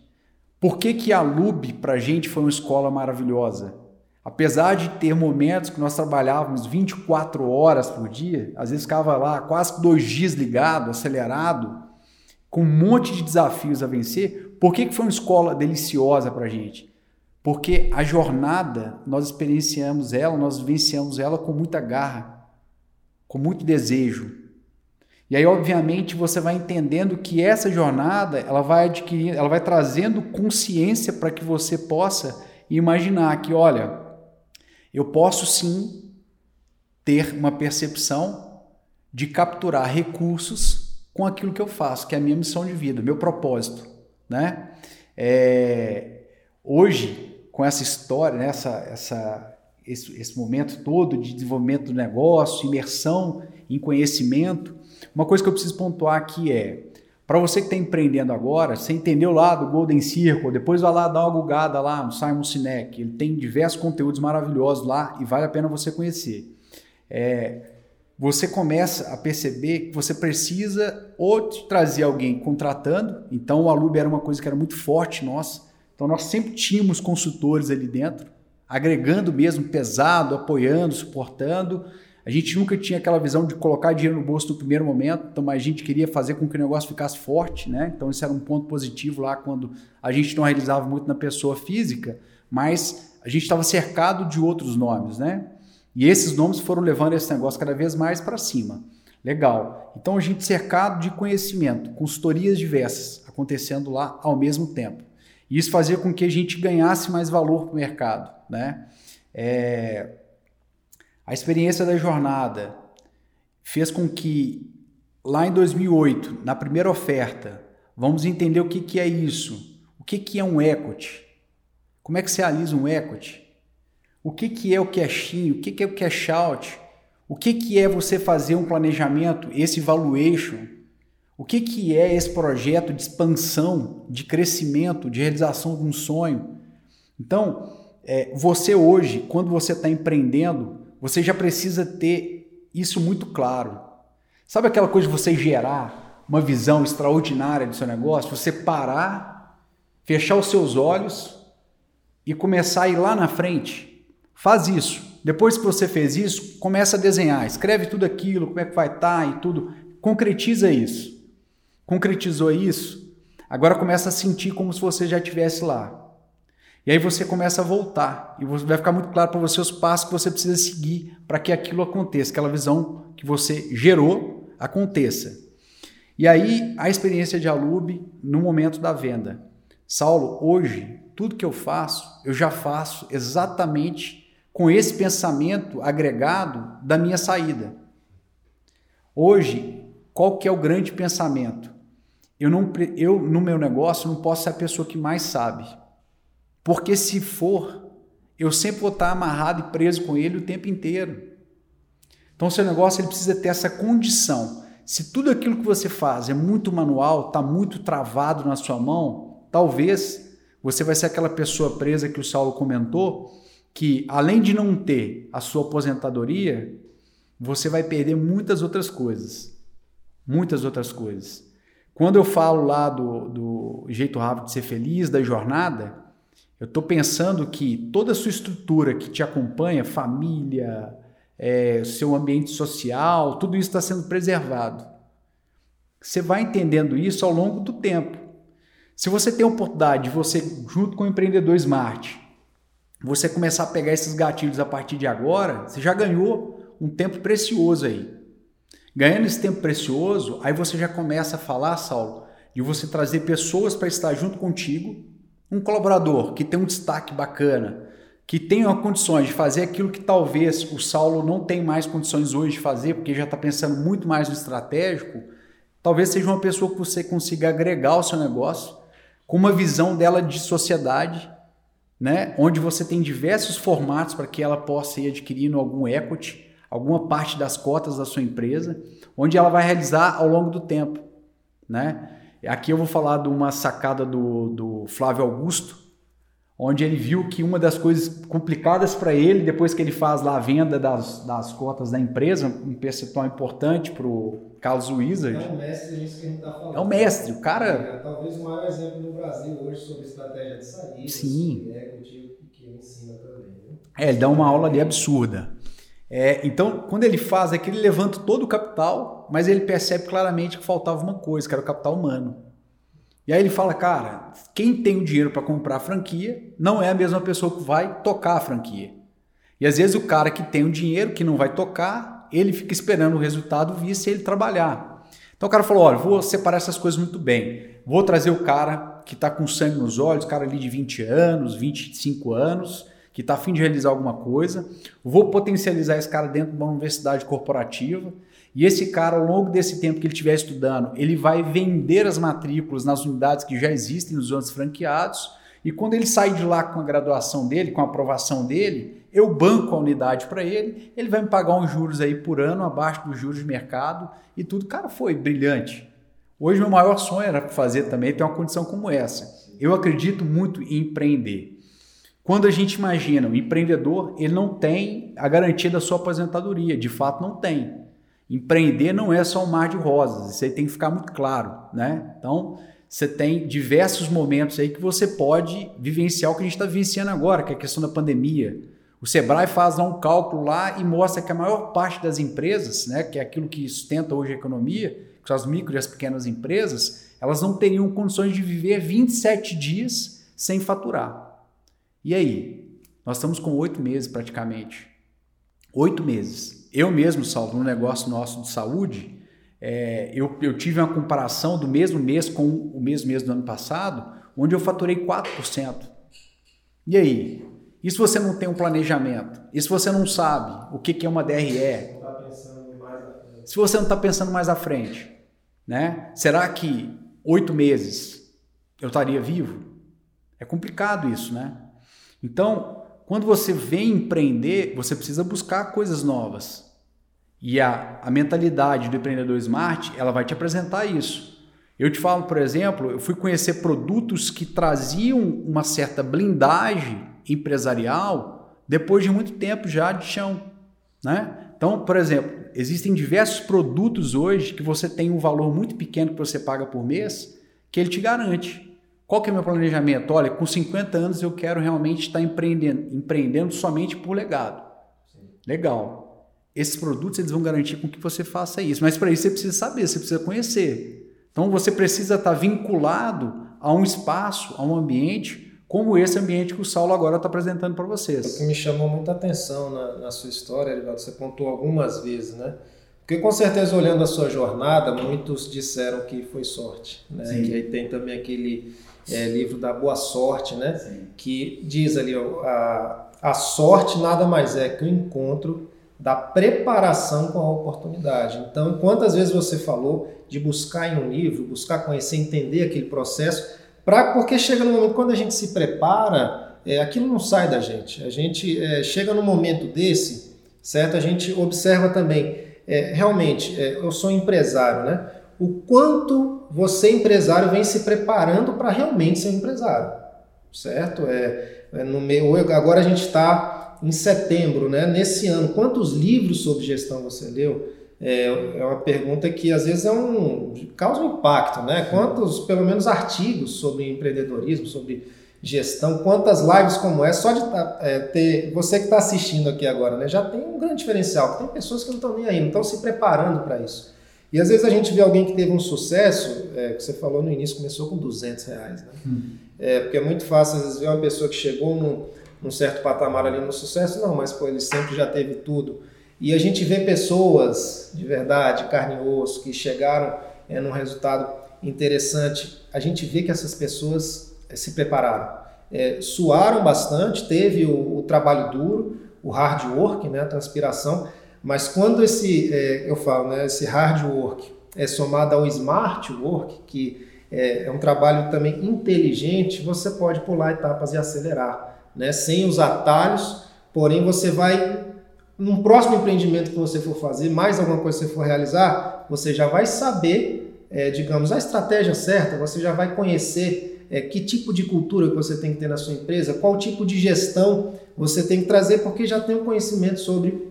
Por que, que a LUB para a gente foi uma escola maravilhosa? Apesar de ter momentos que nós trabalhávamos 24 horas por dia, às vezes ficava lá quase dois dias ligado, acelerado, com um monte de desafios a vencer, por que, que foi uma escola deliciosa para a gente? Porque a jornada, nós experienciamos ela, nós vivenciamos ela com muita garra, com muito desejo, e aí, obviamente, você vai entendendo que essa jornada ela vai adquirindo, ela vai trazendo consciência para que você possa imaginar que, olha, eu posso sim ter uma percepção de capturar recursos com aquilo que eu faço, que é a minha missão de vida, meu propósito, né? É, hoje, com essa história, né, essa, essa, esse, esse momento todo de desenvolvimento do negócio, imersão em conhecimento, uma coisa que eu preciso pontuar aqui é, para você que está empreendendo agora, você entendeu lá do Golden Circle, depois vai lá dar uma gugada lá no Simon Sinek, ele tem diversos conteúdos maravilhosos lá e vale a pena você conhecer. É, você começa a perceber que você precisa ou trazer alguém contratando, então o Alub era uma coisa que era muito forte nossa, então nós sempre tínhamos consultores ali dentro, agregando mesmo pesado, apoiando, suportando, a gente nunca tinha aquela visão de colocar dinheiro no bolso no primeiro momento, então a gente queria fazer com que o negócio ficasse forte, né? Então isso era um ponto positivo lá quando a gente não realizava muito na pessoa física, mas a gente estava cercado de outros nomes, né? E esses nomes foram levando esse negócio cada vez mais para cima. Legal. Então a gente cercado de conhecimento, consultorias diversas acontecendo lá ao mesmo tempo. E isso fazia com que a gente ganhasse mais valor para o mercado, né? É, a experiência da jornada fez com que, lá em 2008, na primeira oferta, vamos entender o que, que é isso. O que, que é um equity? Como é que se realiza um equity? O que, que é o cash-in? O que, que é o cash out? O que, que é você fazer um planejamento, esse valuation? O que, que é esse projeto de expansão, de crescimento, de realização de um sonho? Então, é, você hoje, quando você está empreendendo, você já precisa ter isso muito claro. Sabe aquela coisa de você gerar uma visão extraordinária do seu negócio? Você parar, fechar os seus olhos e começar a ir lá na frente. Faz isso. Depois que você fez isso, começa a desenhar. Escreve tudo aquilo, como é que vai estar tá e tudo. Concretiza isso. Concretizou isso? Agora começa a sentir como se você já estivesse lá. E aí você começa a voltar e vai ficar muito claro para você os passos que você precisa seguir para que aquilo aconteça, aquela visão que você gerou aconteça. E aí a experiência de Alube no momento da venda. Saulo, hoje tudo que eu faço, eu já faço exatamente com esse pensamento agregado da minha saída. Hoje, qual que é o grande pensamento? Eu, não, eu no meu negócio não posso ser a pessoa que mais sabe. Porque se for, eu sempre vou estar amarrado e preso com ele o tempo inteiro. Então, seu negócio ele precisa ter essa condição. Se tudo aquilo que você faz é muito manual, está muito travado na sua mão, talvez você vai ser aquela pessoa presa que o Saulo comentou, que além de não ter a sua aposentadoria, você vai perder muitas outras coisas. Muitas outras coisas. Quando eu falo lá do, do jeito rápido de ser feliz, da jornada, eu estou pensando que toda a sua estrutura que te acompanha, família, é, seu ambiente social, tudo isso está sendo preservado. Você vai entendendo isso ao longo do tempo. Se você tem a oportunidade de você, junto com o empreendedor Smart, você começar a pegar esses gatilhos a partir de agora, você já ganhou um tempo precioso aí. Ganhando esse tempo precioso, aí você já começa a falar, Saulo, de você trazer pessoas para estar junto contigo um colaborador que tem um destaque bacana, que tenham condições de fazer aquilo que talvez o Saulo não tem mais condições hoje de fazer, porque já está pensando muito mais no estratégico, talvez seja uma pessoa que você consiga agregar ao seu negócio com uma visão dela de sociedade, né? onde você tem diversos formatos para que ela possa ir adquirindo algum equity, alguma parte das cotas da sua empresa, onde ela vai realizar ao longo do tempo. Né? Aqui eu vou falar de uma sacada do, do Flávio Augusto, onde ele viu que uma das coisas complicadas para ele, depois que ele faz lá a venda das, das cotas da empresa, um percentual importante para o Carlos Wizard. É o mestre nisso que a gente está falando. É o mestre, o cara... É, talvez o maior exemplo no Brasil hoje sobre estratégia de saída, Sim. equity, que ele ensina também. Né? É, ele dá uma aula ali absurda. É, então, quando ele faz é que ele levanta todo o capital, mas ele percebe claramente que faltava uma coisa, que era o capital humano. E aí ele fala, cara, quem tem o dinheiro para comprar a franquia não é a mesma pessoa que vai tocar a franquia. E às vezes o cara que tem o dinheiro, que não vai tocar, ele fica esperando o resultado vir se ele trabalhar. Então o cara falou, olha, vou separar essas coisas muito bem. Vou trazer o cara que está com sangue nos olhos, cara ali de 20 anos, 25 anos, que está afim de realizar alguma coisa. Vou potencializar esse cara dentro de uma universidade corporativa e esse cara, ao longo desse tempo que ele estiver estudando, ele vai vender as matrículas nas unidades que já existem nos outros franqueados. E quando ele sai de lá com a graduação dele, com a aprovação dele, eu banco a unidade para ele, ele vai me pagar uns juros aí por ano, abaixo dos juros de mercado e tudo. Cara, foi brilhante. Hoje, meu maior sonho era fazer também ter uma condição como essa. Eu acredito muito em empreender. Quando a gente imagina o um empreendedor, ele não tem a garantia da sua aposentadoria, de fato não tem. Empreender não é só um mar de rosas, isso aí tem que ficar muito claro, né? Então, você tem diversos momentos aí que você pode vivenciar o que a gente está vivenciando agora, que é a questão da pandemia. O Sebrae faz lá um cálculo lá e mostra que a maior parte das empresas, né, que é aquilo que sustenta hoje a economia, que são as micro e as pequenas empresas, elas não teriam condições de viver 27 dias sem faturar. E aí? Nós estamos com oito meses praticamente. Oito meses eu mesmo, Salvo, no negócio nosso de saúde, é, eu, eu tive uma comparação do mesmo mês com o mesmo mês do ano passado, onde eu faturei 4%. E aí? E se você não tem um planejamento? E se você não sabe o que, que é uma DRE? Se você não está pensando mais à frente, né? Será que oito meses eu estaria vivo? É complicado isso, né? Então, quando você vem empreender, você precisa buscar coisas novas. E a, a mentalidade do empreendedor smart, ela vai te apresentar isso. Eu te falo, por exemplo, eu fui conhecer produtos que traziam uma certa blindagem empresarial depois de muito tempo já de chão, né? Então, por exemplo, existem diversos produtos hoje que você tem um valor muito pequeno que você paga por mês, que ele te garante. Qual que é o meu planejamento? Olha, com 50 anos eu quero realmente estar empreendendo, empreendendo somente por legado. Sim. Legal. Esses produtos eles vão garantir com que você faça isso. Mas para isso você precisa saber, você precisa conhecer. Então você precisa estar vinculado a um espaço, a um ambiente como esse ambiente que o Saulo agora está apresentando para vocês. O que me chamou muita atenção na, na sua história, Erivaldo, você contou algumas vezes, né? Porque com certeza olhando a sua jornada, muitos disseram que foi sorte, né? Sim. Que aí tem também aquele é, livro da Boa Sorte, né? Sim. Que diz ali, ó, a, a sorte nada mais é que o encontro da preparação com a oportunidade. Então, quantas vezes você falou de buscar em um livro, buscar conhecer, entender aquele processo, pra, porque chega no momento quando a gente se prepara, é, aquilo não sai da gente. A gente é, chega num momento desse, certo? A gente observa também, é, realmente, é, eu sou empresário, né? O quanto você, empresário, vem se preparando para realmente ser empresário, certo? É, é no meio, agora a gente está em setembro, né? Nesse ano, quantos livros sobre gestão você leu? É, é uma pergunta que às vezes é um, causa um impacto, né? Quantos, pelo menos, artigos sobre empreendedorismo, sobre gestão, quantas lives como essa, só de tá, é, ter, você que está assistindo aqui agora, né? Já tem um grande diferencial, tem pessoas que não estão nem aí, não estão se preparando para isso. E às vezes a gente vê alguém que teve um sucesso, é, que você falou no início, começou com 200 reais. Né? Hum. É, porque é muito fácil, às vezes, ver uma pessoa que chegou num, num, certo patamar ali no sucesso, não, mas pô, ele sempre já teve tudo. E a gente vê pessoas de verdade, carne e osso, que chegaram é, num resultado interessante. A gente vê que essas pessoas é, se prepararam. é, suaram bastante, teve o, o, trabalho duro, o hard work, né, a transpiração, mas quando esse, é, eu falo, né, esse hard work é somado ao smart work, que é, é um trabalho também inteligente, você pode pular etapas e acelerar, né, sem os atalhos, porém você vai num próximo empreendimento que você for fazer, mais alguma coisa que você for realizar, você já vai saber, é, digamos, a estratégia certa, você já vai conhecer é, que tipo de cultura que você tem que ter na sua empresa, qual tipo de gestão você tem que trazer, porque já tem um conhecimento sobre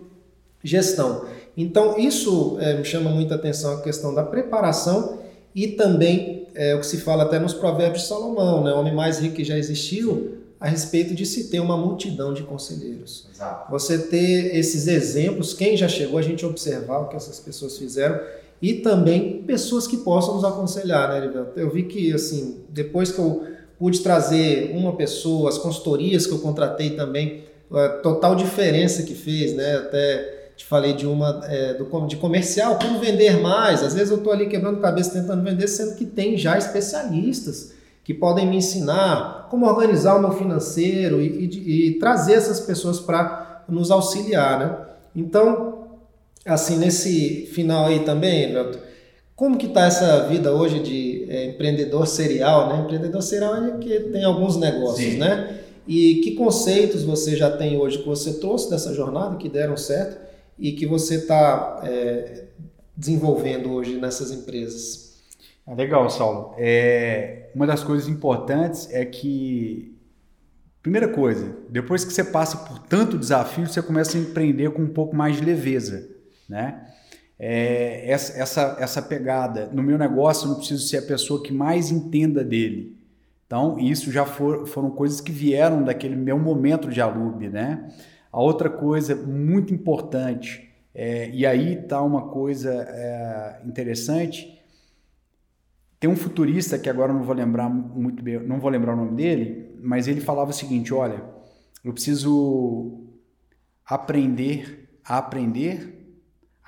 gestão. Então, isso é, me chama muita atenção a questão da preparação e também é, o que se fala até nos provérbios de Salomão, né? o homem mais rico que já existiu, a respeito de se ter uma multidão de conselheiros. Exato. Você ter esses exemplos, quem já chegou, a gente observar o que essas pessoas fizeram e também pessoas que possam nos aconselhar, né, Erivelto? Eu vi que, assim, depois que eu pude trazer uma pessoa, as consultorias que eu contratei também, a total diferença que fez, né? Até te falei de uma é, do, de comercial, como vender mais. Às vezes eu estou ali quebrando cabeça tentando vender, sendo que tem já especialistas que podem me ensinar como organizar o meu financeiro e, e, e trazer essas pessoas para nos auxiliar, né? Então, assim, nesse final aí também, Everton, como que está essa vida hoje de é, empreendedor serial, né? Empreendedor serial é que tem alguns negócios, Sim. né? E que conceitos você já tem hoje que você trouxe dessa jornada, que deram certo e que você está é, desenvolvendo hoje nessas empresas? Ah, legal, Saulo. É, uma das coisas importantes é que, primeira coisa, depois que você passa por tanto desafio, você começa a empreender com um pouco mais de leveza, né? É, essa, essa, essa pegada. No meu negócio, eu não preciso ser a pessoa que mais entenda dele. Então, isso já for, foram coisas que vieram daquele meu momento de alube, né? A outra coisa muito importante, é, e aí está uma coisa é, interessante, tem um futurista que agora não vou lembrar muito bem, não vou lembrar o nome dele, mas ele falava o seguinte: olha, eu preciso aprender a aprender,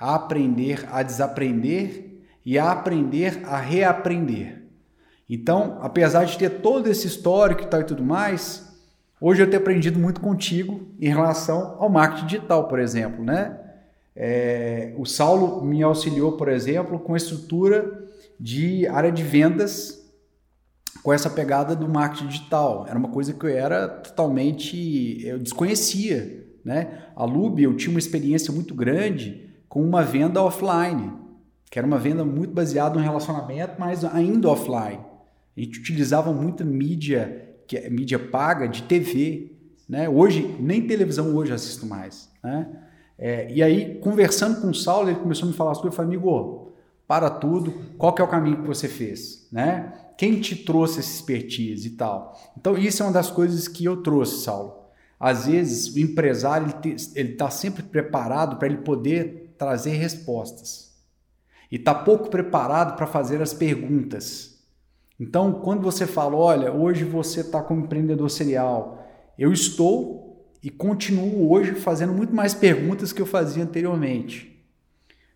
a aprender a desaprender e a aprender a reaprender. Então, apesar de ter todo esse histórico e tal e tudo mais, hoje eu tenho aprendido muito contigo em relação ao marketing digital, por exemplo, né? É, o Saulo me auxiliou, por exemplo, com a estrutura de área de vendas com essa pegada do marketing digital. Era uma coisa que eu era totalmente eu desconhecia, né? A Lube eu tinha uma experiência muito grande com uma venda offline, que era uma venda muito baseada no relacionamento, mas ainda offline. A gente utilizava muita mídia, que é mídia paga de TV, né? Hoje nem televisão hoje assisto mais, né? É, e aí conversando com o Saulo, ele começou a me falar coisas, eu falei, amigo, para tudo, qual que é o caminho que você fez, né? Quem te trouxe essa expertise e tal. Então isso é uma das coisas que eu trouxe, Saulo. Às vezes o empresário ele está sempre preparado para ele poder trazer respostas e está pouco preparado para fazer as perguntas. Então quando você fala, olha, hoje você está como empreendedor serial, eu estou e continuo hoje fazendo muito mais perguntas que eu fazia anteriormente.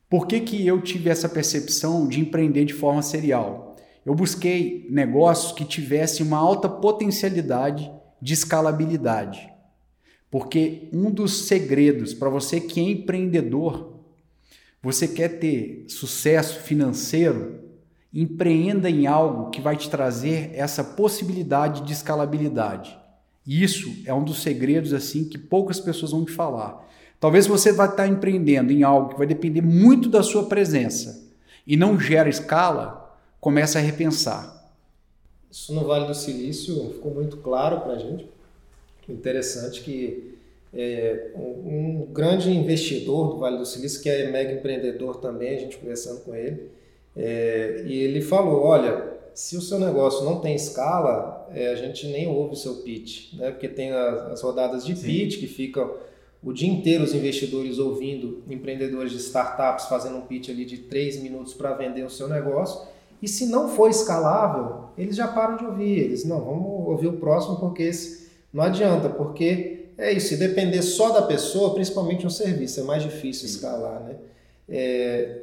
Por que, que eu tive essa percepção de empreender de forma serial? Eu busquei negócios que tivessem uma alta potencialidade de escalabilidade. Porque um dos segredos para você que é empreendedor, você quer ter sucesso financeiro, empreenda em algo que vai te trazer essa possibilidade de escalabilidade. Isso é um dos segredos assim que poucas pessoas vão te falar. Talvez você vai estar empreendendo em algo que vai depender muito da sua presença e não gera escala, comece a repensar. Isso no Vale do Silício ficou muito claro para a gente. Interessante que é, um, um, grande investidor do Vale do Silício, que é mega empreendedor também, a gente conversando com ele, é, e ele falou, olha, se o seu negócio não tem escala, é, a gente nem ouve o seu pitch, né? porque tem as, as rodadas de Sim. pitch que ficam o dia inteiro os investidores ouvindo empreendedores de startups fazendo um pitch ali de três minutos para vender o seu negócio. E se não for escalável, eles já param de ouvir. Eles, não, vamos ouvir o próximo porque esse não adianta, porque é isso, se depender só da pessoa, principalmente um serviço, é mais difícil escalar, né? É,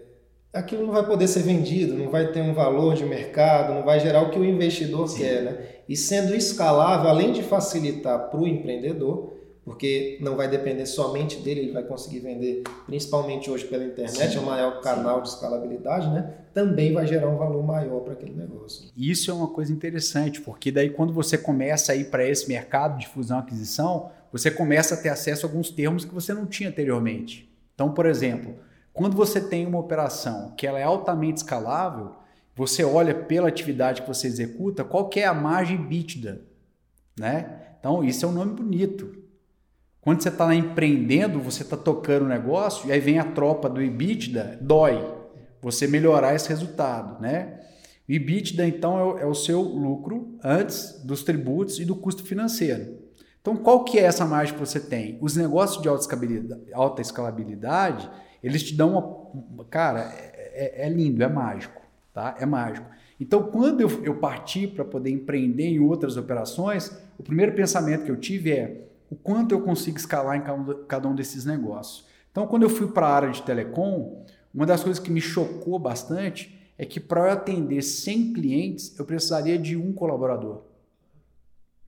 aquilo não vai poder ser vendido, não vai ter um valor de mercado, não vai gerar o que o investidor Sim. quer, né? E sendo escalável, além de facilitar para o empreendedor, porque não vai depender somente dele, ele vai conseguir vender, principalmente hoje pela internet, sim, é o maior canal sim. de escalabilidade, né? Também vai gerar um valor maior para aquele negócio. Isso é uma coisa interessante, porque daí quando você começa a ir para esse mercado de fusão e aquisição, você começa a ter acesso a alguns termos que você não tinha anteriormente. Então, por exemplo, quando você tem uma operação que ela é altamente escalável, você olha pela atividade que você executa, qual que é a margem bítida, né? Então, isso é um nome bonito. Quando você está empreendendo, você está tocando o negócio, e aí vem a tropa do EBITDA, dói você melhorar esse resultado, né? O EBITDA, então, é o, é o seu lucro antes dos tributos e do custo financeiro. Então, qual que é essa margem que você tem? Os negócios de alta escalabilidade, alta escalabilidade eles te dão uma... Cara, é, é, é lindo, é mágico, tá? É mágico. Então, quando eu, eu parti para poder empreender em outras operações, o primeiro pensamento que eu tive é o quanto eu consigo escalar em cada um desses negócios. Então, quando eu fui para a área de telecom, uma das coisas que me chocou bastante é que para eu atender 100 clientes, eu precisaria de um colaborador.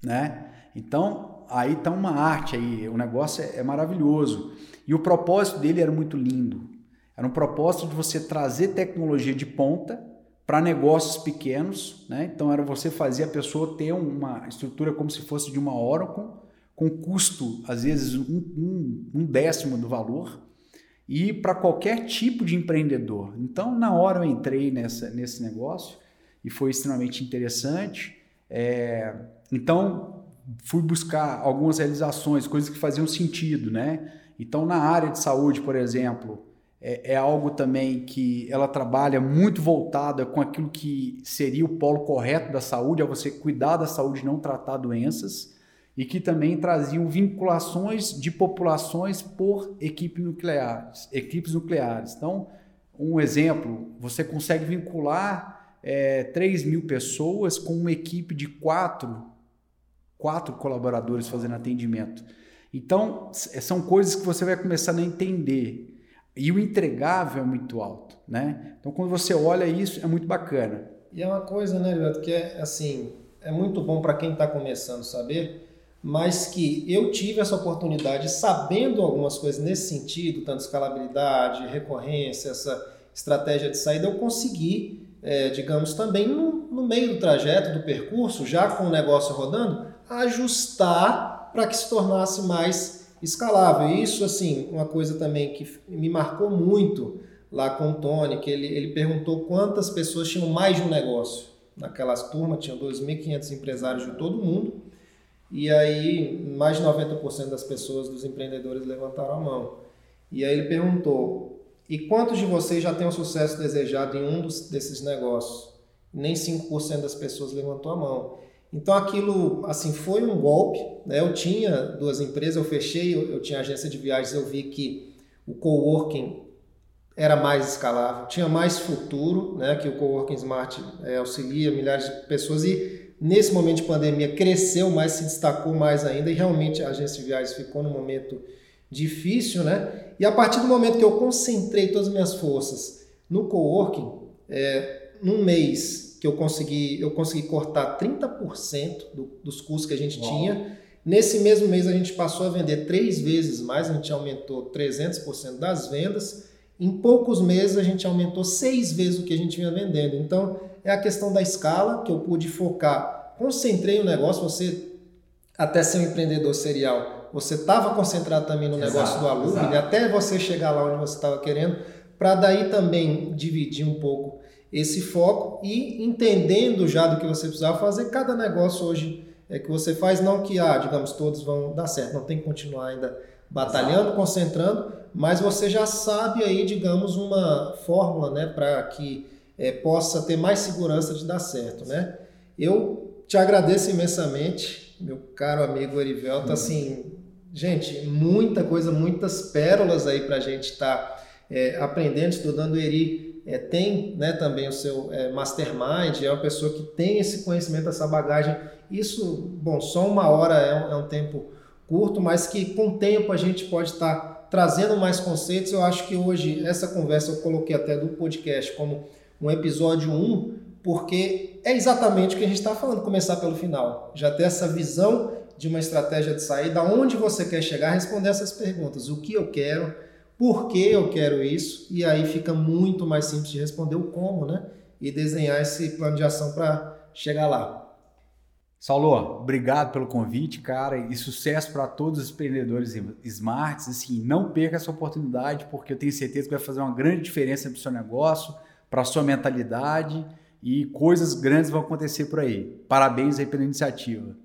Né? Então, aí está uma arte aí, o negócio é, é maravilhoso. E o propósito dele era muito lindo. Era um propósito de você trazer tecnologia de ponta para negócios pequenos, né? Então era você fazer a pessoa ter uma estrutura como se fosse de uma Oracle, com custo, às vezes, um, um, um décimo do valor, e para qualquer tipo de empreendedor. Então, na hora eu entrei nessa, nesse negócio e foi extremamente interessante. É, então, fui buscar algumas realizações, coisas que faziam sentido, né? Então, na área de saúde, por exemplo, é, é, algo também que ela trabalha muito voltada com aquilo que seria o polo correto da saúde, é você cuidar da saúde, não tratar doenças e que também traziam vinculações de populações por equipe nucleares, equipes nucleares. Então, um exemplo, você consegue vincular é, 3 mil pessoas com uma equipe de quatro, quatro colaboradores fazendo atendimento. Então, são coisas que você vai começando a entender. E o entregável é muito alto, né? Então, quando você olha isso, é muito bacana. E é uma coisa, né, Leandro, que é assim, é muito bom para quem está começando saber, mas que eu tive essa oportunidade, sabendo algumas coisas nesse sentido, tanto escalabilidade, recorrência, essa estratégia de saída, eu consegui, é, digamos, também no, no, meio do trajeto, do percurso, já com o negócio rodando, ajustar para que se tornasse mais escalável. Isso, assim, uma coisa também que me marcou muito lá com o Tony, que ele, ele perguntou quantas pessoas tinham mais de um negócio. Naquelas turmas, tinham 2.500 empresários de todo mundo, e aí, mais de 90% das pessoas, dos empreendedores, levantaram a mão. E aí ele perguntou: e quantos de vocês já têm o sucesso desejado em um dos, desses negócios? Nem 5% das pessoas levantou a mão. Então aquilo, assim, foi um golpe. Né? Eu tinha duas empresas, eu fechei, eu, eu tinha agência de viagens, eu vi que o coworking era mais escalável, tinha mais futuro, né? Que o coworking smart é, auxilia milhares de pessoas e nesse momento de pandemia cresceu mais, se destacou mais ainda e realmente a agência de viagens ficou num momento difícil, né? E a partir do momento que eu concentrei todas as minhas forças no coworking, é, num mês que eu consegui, eu consegui cortar 30% do, dos custos que a gente Uau. tinha. Nesse mesmo mês a gente passou a vender três vezes mais, a gente aumentou 300% das vendas. Em poucos meses a gente aumentou seis vezes o que a gente vinha vendendo. Então é a questão da escala, que eu pude focar. Concentrei o negócio, você, até ser um empreendedor serial, você estava concentrado também no negócio exato, do aluno, até você chegar lá onde você estava querendo, para daí também dividir um pouco esse foco e entendendo já do que você precisava fazer, cada negócio hoje é que você faz, não que, ah, digamos, todos vão dar certo, não tem que continuar ainda batalhando, exato. concentrando, mas você já sabe aí, digamos, uma fórmula, né, para que é, possa ter mais segurança de dar certo, né? Eu te agradeço imensamente, meu caro amigo Erivelto, uhum. assim, gente, muita coisa, muitas pérolas aí para a gente estar tá, é, aprendendo, estudando. Eri é, tem né, também o seu é, mastermind, é uma pessoa que tem esse conhecimento, essa bagagem. Isso, bom, só uma hora é um, é um tempo curto, mas que com o tempo a gente pode estar tá trazendo mais conceitos. Eu acho que hoje essa conversa eu coloquei até do podcast como um episódio 1 porque é exatamente o que a gente está falando, começar pelo final. Já ter essa visão de uma estratégia de saída, onde você quer chegar, responder essas perguntas. O que eu quero, por que eu quero isso, e aí fica muito mais simples de responder o como, né? E desenhar esse plano de ação para chegar lá. Saulo, obrigado pelo convite, cara, e sucesso para todos os empreendedores smarts. Assim, não perca essa oportunidade, porque eu tenho certeza que vai fazer uma grande diferença para o seu negócio, para a sua mentalidade e coisas grandes vão acontecer por aí. Parabéns aí pela iniciativa.